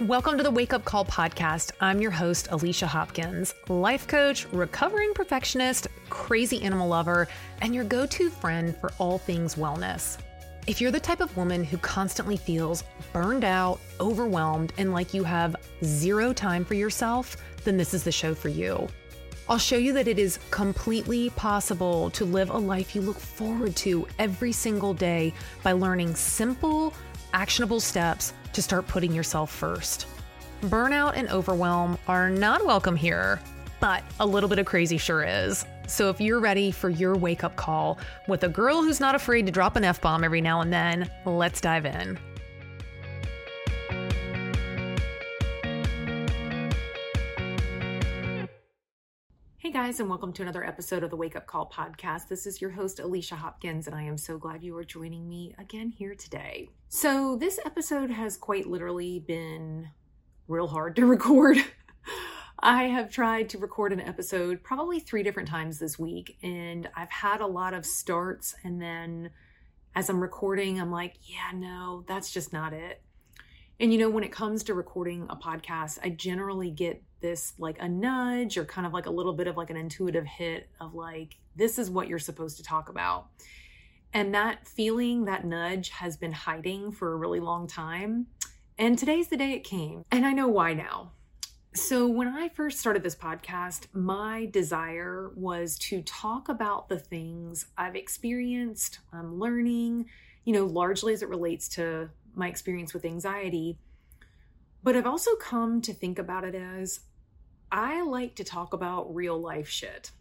Welcome to the Wake Up Call podcast. I'm your host, Alicia Hopkins, life coach, recovering perfectionist, crazy animal lover, and your go to friend for all things wellness. If you're the type of woman who constantly feels burned out, overwhelmed, and like you have zero time for yourself, then this is the show for you. I'll show you that it is completely possible to live a life you look forward to every single day by learning simple, actionable steps to start putting yourself first. Burnout and overwhelm are not welcome here, but a little bit of crazy sure is. So if you're ready for your wake up call with a girl who's not afraid to drop an F bomb every now and then, let's dive in. Guys, and welcome to another episode of the Wake Up Call podcast. This is your host, Alicia Hopkins, and I am so glad you are joining me again here today. So, this episode has quite literally been real hard to record. I have tried to record an episode probably three different times this week, and I've had a lot of starts. And then as I'm recording, I'm like, yeah, no, that's just not it. And you know, when it comes to recording a podcast, I generally get this like a nudge or kind of like a little bit of like an intuitive hit of like, this is what you're supposed to talk about. And that feeling, that nudge has been hiding for a really long time. And today's the day it came. And I know why now. So, when I first started this podcast, my desire was to talk about the things I've experienced, I'm learning, you know, largely as it relates to my experience with anxiety. But I've also come to think about it as I like to talk about real life shit.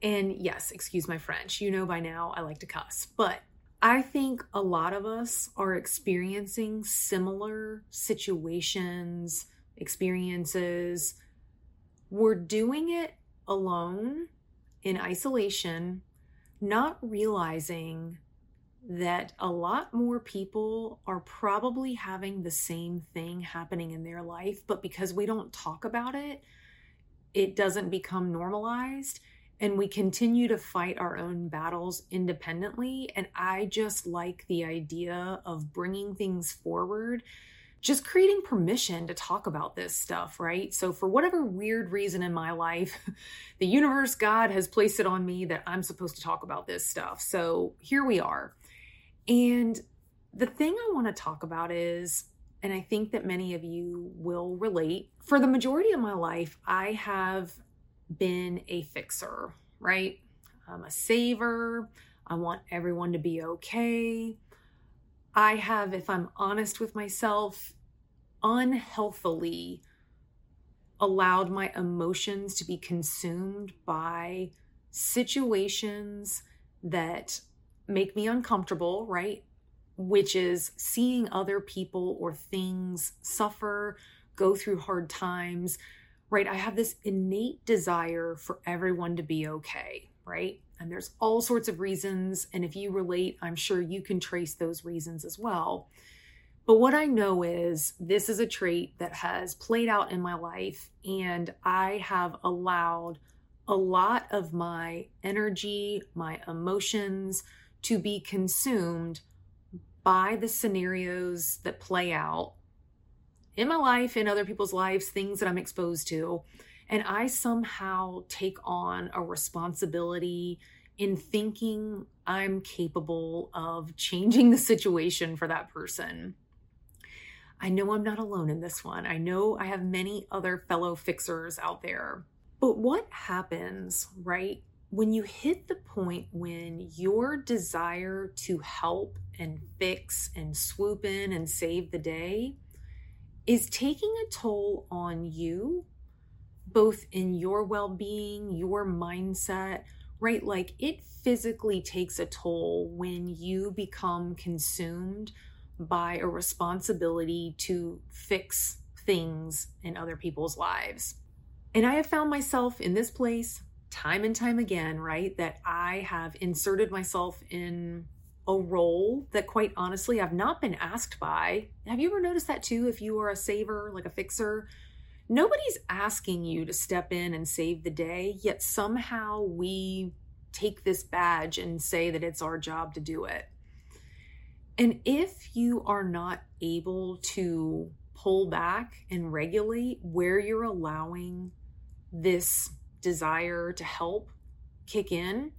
And yes, excuse my French, you know by now I like to cuss, but I think a lot of us are experiencing similar situations, experiences. We're doing it alone in isolation, not realizing that a lot more people are probably having the same thing happening in their life, but because we don't talk about it, it doesn't become normalized and we continue to fight our own battles independently. And I just like the idea of bringing things forward, just creating permission to talk about this stuff, right? So, for whatever weird reason in my life, the universe, God has placed it on me that I'm supposed to talk about this stuff. So, here we are. And the thing I want to talk about is, and I think that many of you will relate, for the majority of my life, I have been a fixer, right? I'm a saver. I want everyone to be okay. I have, if I'm honest with myself, unhealthily allowed my emotions to be consumed by situations that make me uncomfortable, right? Which is seeing other people or things suffer, go through hard times, right? I have this innate desire for everyone to be okay, right? And there's all sorts of reasons. And if you relate, I'm sure you can trace those reasons as well. But what I know is this is a trait that has played out in my life, and I have allowed a lot of my energy, my emotions, to be consumed by the scenarios that play out in my life, in other people's lives, things that I'm exposed to. And I somehow take on a responsibility in thinking I'm capable of changing the situation for that person. I know I'm not alone in this one. I know I have many other fellow fixers out there. But what happens, right, when you hit the point when your desire to help and fix and swoop in and save the day is taking a toll on you, both in your well being, your mindset, right? Like it physically takes a toll when you become consumed by a responsibility to fix things in other people's lives. And I have found myself in this place time and time again, right? That I have inserted myself in a role that quite honestly I've not been asked by. Have you ever noticed that too? If you are a saver, like a fixer, nobody's asking you to step in and save the day, yet somehow we take this badge and say that it's our job to do it. And if you are not able to pull back and regulate where you're allowing this desire to help kick in,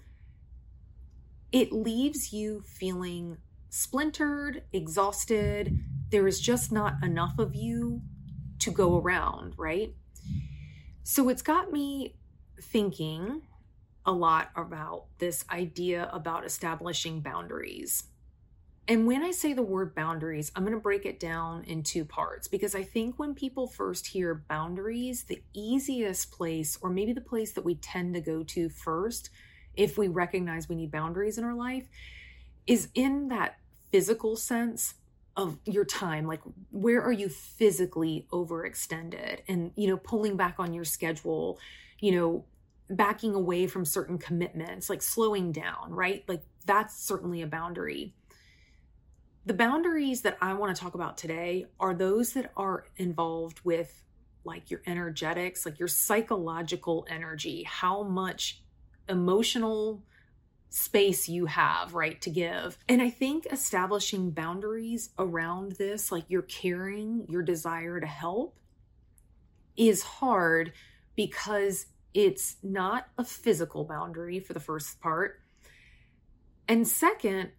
it leaves you feeling splintered, exhausted. There is just not enough of you to go around, right? So it's got me thinking a lot about this idea about establishing boundaries. And when I say the word boundaries, I'm going to break it down in two parts because I think when people first hear boundaries, the easiest place, or maybe the place that we tend to go to first, if we recognize we need boundaries in our life, is in that physical sense of your time like where are you physically overextended? And you know pulling back on your schedule you know backing away from certain commitments like slowing down right? Like that's certainly a boundary the boundaries that I want to talk about today are those that are involved with like your energetics, like your psychological energy, how much emotional space you have, right, to give. And I think establishing boundaries around this, like your caring, your desire to help, is hard because it's not a physical boundary for the first part. And second,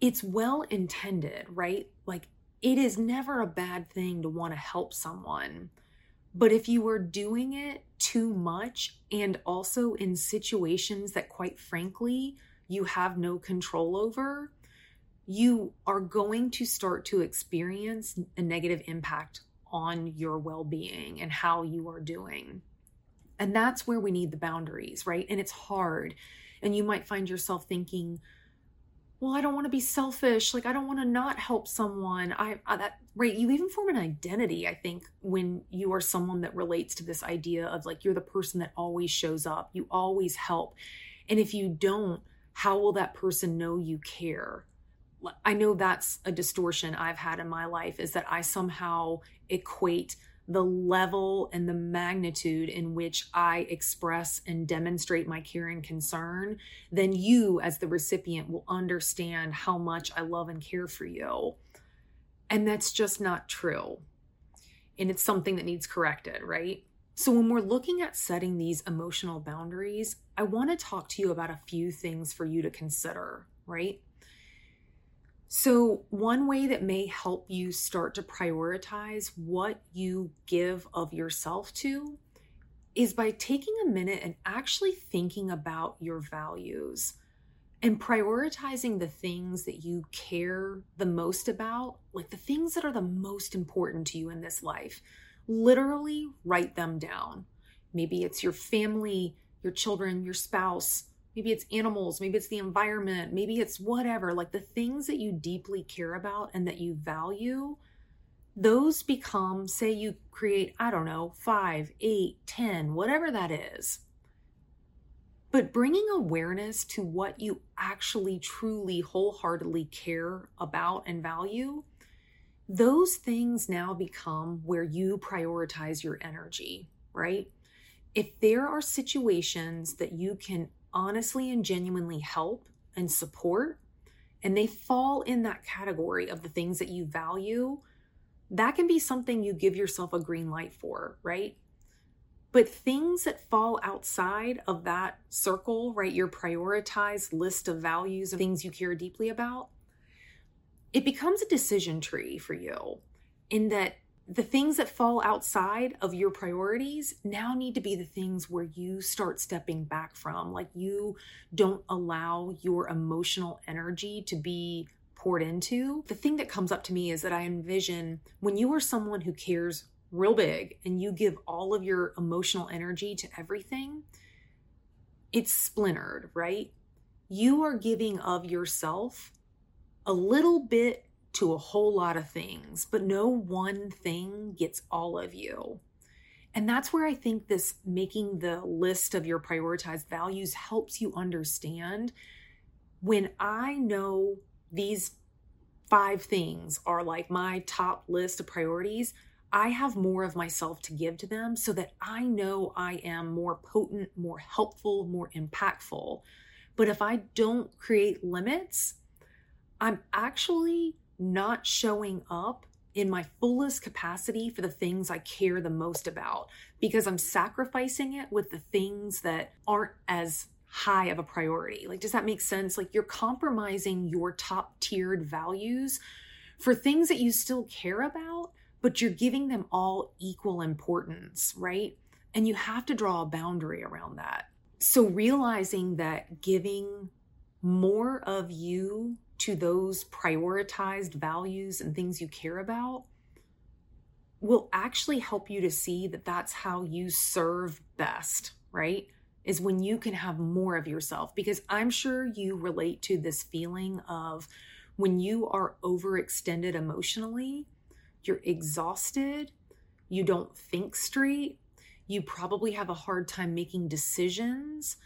it's well intended, right? Like it is never a bad thing to want to help someone. But if you are doing it too much and also in situations that, quite frankly, you have no control over, you are going to start to experience a negative impact on your well being and how you are doing. And that's where we need the boundaries, right? And it's hard. And you might find yourself thinking, well i don't want to be selfish like i don't want to not help someone. I, I, that right you even form an identity i think when you are someone that relates to this idea of like you're the person that always shows up you always help and if you don't how will that person know you care? I know that's a distortion i've had in my life is that i somehow equate the level and the magnitude in which I express and demonstrate my care and concern, then you, as the recipient, will understand how much I love and care for you. And that's just not true. And it's something that needs corrected, right? So, when we're looking at setting these emotional boundaries, I want to talk to you about a few things for you to consider, right? So, one way that may help you start to prioritize what you give of yourself to is by taking a minute and actually thinking about your values and prioritizing the things that you care the most about, like the things that are the most important to you in this life. Literally write them down. Maybe it's your family, your children, your spouse, Maybe it's animals, maybe it's the environment, maybe it's whatever. Like the things that you deeply care about and that you value, those become, say, you create, I don't know, five, eight, ten, whatever that is. But bringing awareness to what you actually, truly, wholeheartedly care about and value, those things now become where you prioritize your energy, right? If there are situations that you can honestly and genuinely help and support, and they fall in that category of the things that you value, that can be something you give yourself a green light for, right? But things that fall outside of that circle, right, your prioritized list of values of things you care deeply about, it becomes a decision tree for you in that the things that fall outside of your priorities now need to be the things where you start stepping back from. Like you don't allow your emotional energy to be poured into. The thing that comes up to me is that I envision when you are someone who cares real big and you give all of your emotional energy to everything, it's splintered, right? You are giving of yourself a little bit to a whole lot of things, but no one thing gets all of you. And that's where I think this making the list of your prioritized values helps you understand when I know these five things are like my top list of priorities, I have more of myself to give to them so that I know I am more potent, more helpful, more impactful. But if I don't create limits, I'm actually not showing up in my fullest capacity for the things I care the most about because I'm sacrificing it with the things that aren't as high of a priority. Like, does that make sense? Like, you're compromising your top tiered values for things that you still care about, but you're giving them all equal importance, right? And you have to draw a boundary around that. So, realizing that giving more of you to those prioritized values and things you care about will actually help you to see that that's how you serve best, right? Is when you can have more of yourself. Because I'm sure you relate to this feeling of when you are overextended emotionally, you're exhausted, you don't think straight, you probably have a hard time making decisions.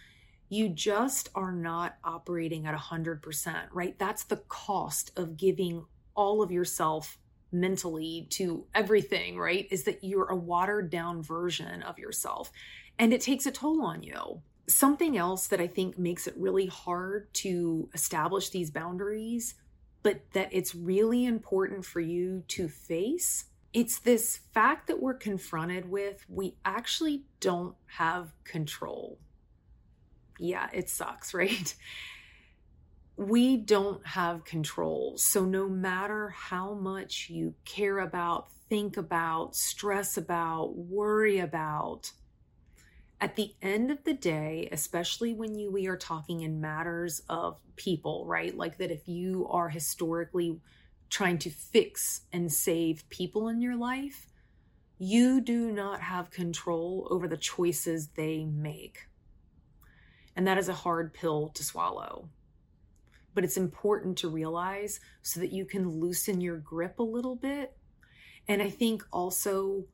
You just are not operating at 100%, right? That's the cost of giving all of yourself mentally to everything, right? Is that you're a watered down version of yourself and it takes a toll on you. Something else that I think makes it really hard to establish these boundaries, but that it's really important for you to face it's this fact that we're confronted with we actually don't have control. Yeah, it sucks, right? We don't have control. So, no matter how much you care about, think about, stress about, worry about, at the end of the day, especially when you we are talking in matters of people, right? Like that if you are historically trying to fix and save people in your life, you do not have control over the choices they make. And that is a hard pill to swallow. But it's important to realize so that you can loosen your grip a little bit. And I think also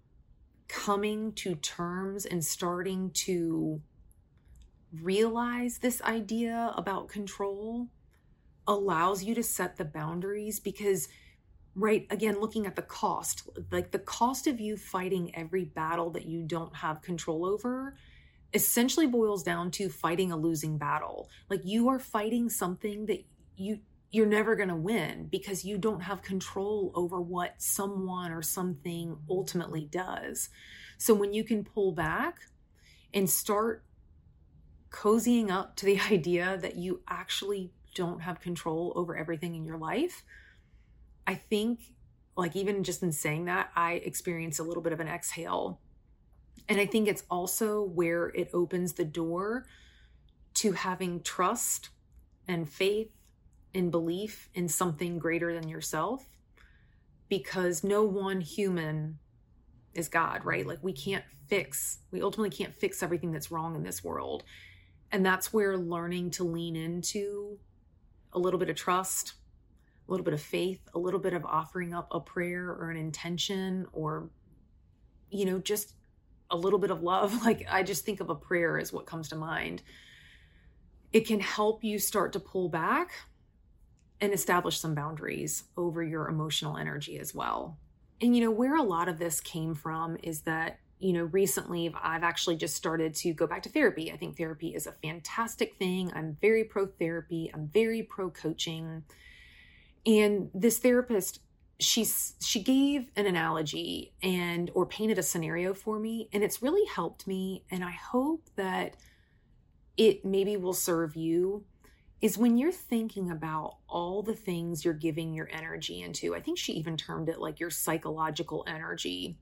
coming to terms and starting to realize this idea about control allows you to set the boundaries because right again looking at the cost like the cost of you fighting every battle that you don't have control over essentially boils down to fighting a losing battle like you are fighting something that you you're never going to win because you don't have control over what someone or something ultimately does so when you can pull back and start cozying up to the idea that you actually don't have control over everything in your life. I think, like, even just in saying that, I experience a little bit of an exhale. And I think it's also where it opens the door to having trust and faith and belief in something greater than yourself because no one human is God, right? Like we can't fix, we ultimately can't fix everything that's wrong in this world. And that's where learning to lean into a little bit of trust, a little bit of faith, a little bit of offering up a prayer or an intention or, you know, just a little bit of love. Like I just think of a prayer as what comes to mind. It can help you start to pull back and establish some boundaries over your emotional energy as well. And, you know, where a lot of this came from is that you know, recently I've actually just started to go back to therapy. I think therapy is a fantastic thing. I'm very pro therapy, I'm very pro coaching. And this therapist, she's she gave an analogy and or painted a scenario for me and it's really helped me and I hope that it maybe will serve you is when you're thinking about all the things you're giving your energy into. I think she even termed it like your psychological energy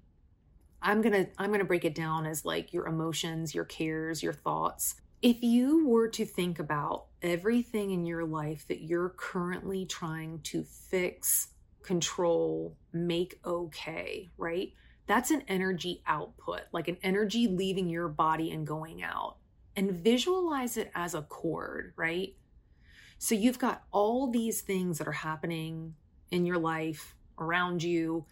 I'm going to I'm going to break it down as like your emotions, your cares, your thoughts. If you were to think about everything in your life that you're currently trying to fix, control, make okay, right? That's an energy output, like an energy leaving your body and going out. And visualize it as a cord, right? So you've got all these things that are happening in your life around you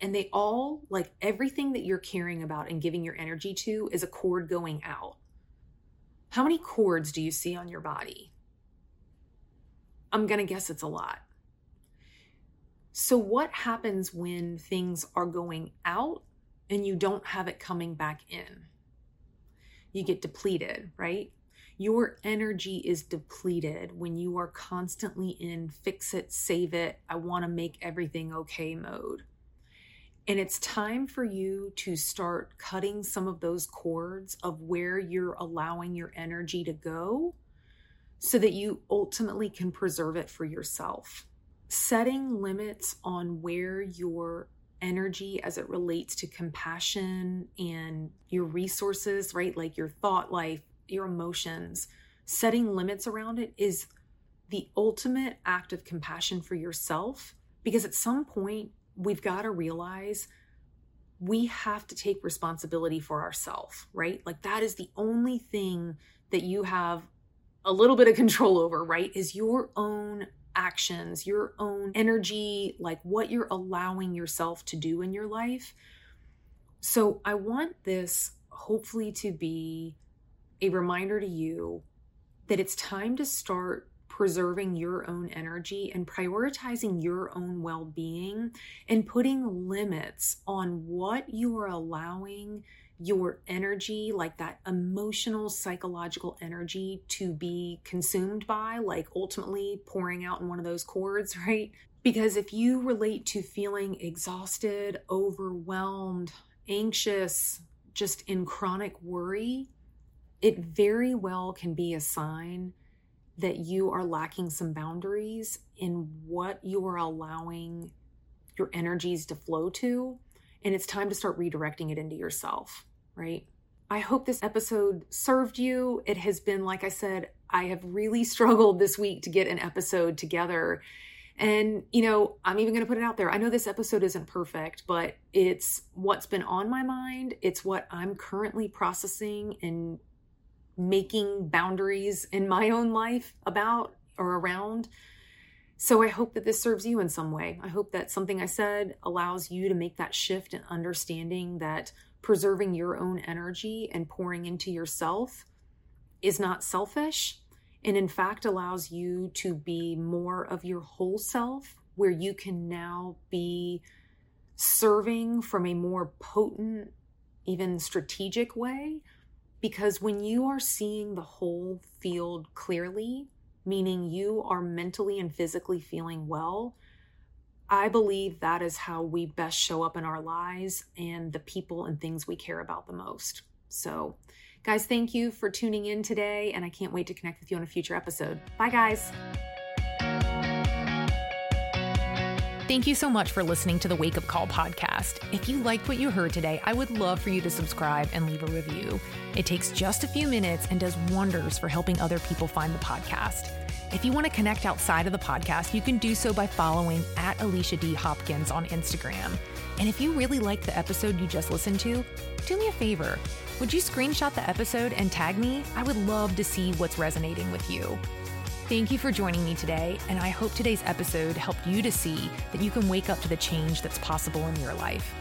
and they all like everything that you're caring about and giving your energy to is a cord going out. How many cords do you see on your body? I'm going to guess it's a lot. So, what happens when things are going out and you don't have it coming back in? You get depleted, right? Your energy is depleted when you are constantly in fix it, save it, I want to make everything okay mode And it's time for you to start cutting some of those cords of where you're allowing your energy to go so that you ultimately can preserve it for yourself. Setting limits on where your energy as it relates to compassion and your resources, right? Like your thought life, your emotions, setting limits around it is the ultimate act of compassion for yourself because at some point we've got to realize we have to take responsibility for ourselves, right? Like that is the only thing that you have a little bit of control over, right? Is your own actions, your own energy, like what you're allowing yourself to do in your life. So I want this hopefully to be a reminder to you that it's time to start preserving your own energy and prioritizing your own well being and putting limits on what you are allowing your energy, like that emotional, psychological energy, to be consumed by, like ultimately pouring out in one of those cords, right? Because if you relate to feeling exhausted, overwhelmed, anxious, just in chronic worry, it very well can be a sign that you are lacking some boundaries in what you are allowing your energies to flow to. And it's time to start redirecting it into yourself, right? I hope this episode served you. It has been, like I said, I have really struggled this week to get an episode together. And, you know, I'm even going to put it out there. I know this episode isn't perfect, but it's what's been on my mind. It's what I'm currently processing and making boundaries in my own life about or around. So I hope that this serves you in some way. I hope that something I said allows you to make that shift in understanding that preserving your own energy and pouring into yourself is not selfish and in fact allows you to be more of your whole self where you can now be serving from a more potent even strategic way. Because when you are seeing the whole field clearly, meaning you are mentally and physically feeling well, I believe that is how we best show up in our lives and the people and things we care about the most. So, guys, thank you for tuning in today, and I can't wait to connect with you on a future episode. Bye, guys. Thank you so much for listening to the Wake Up Call podcast. If you liked what you heard today, I would love for you to subscribe and leave a review. It takes just a few minutes and does wonders for helping other people find the podcast. If you want to connect outside of the podcast, you can do so by following at Alicia D. Hopkins on Instagram. And if you really liked the episode you just listened to, do me a favor. Would you screenshot the episode and tag me? I would love to see what's resonating with you. Thank you for joining me today, and I hope today's episode helped you to see that you can wake up to the change that's possible in your life.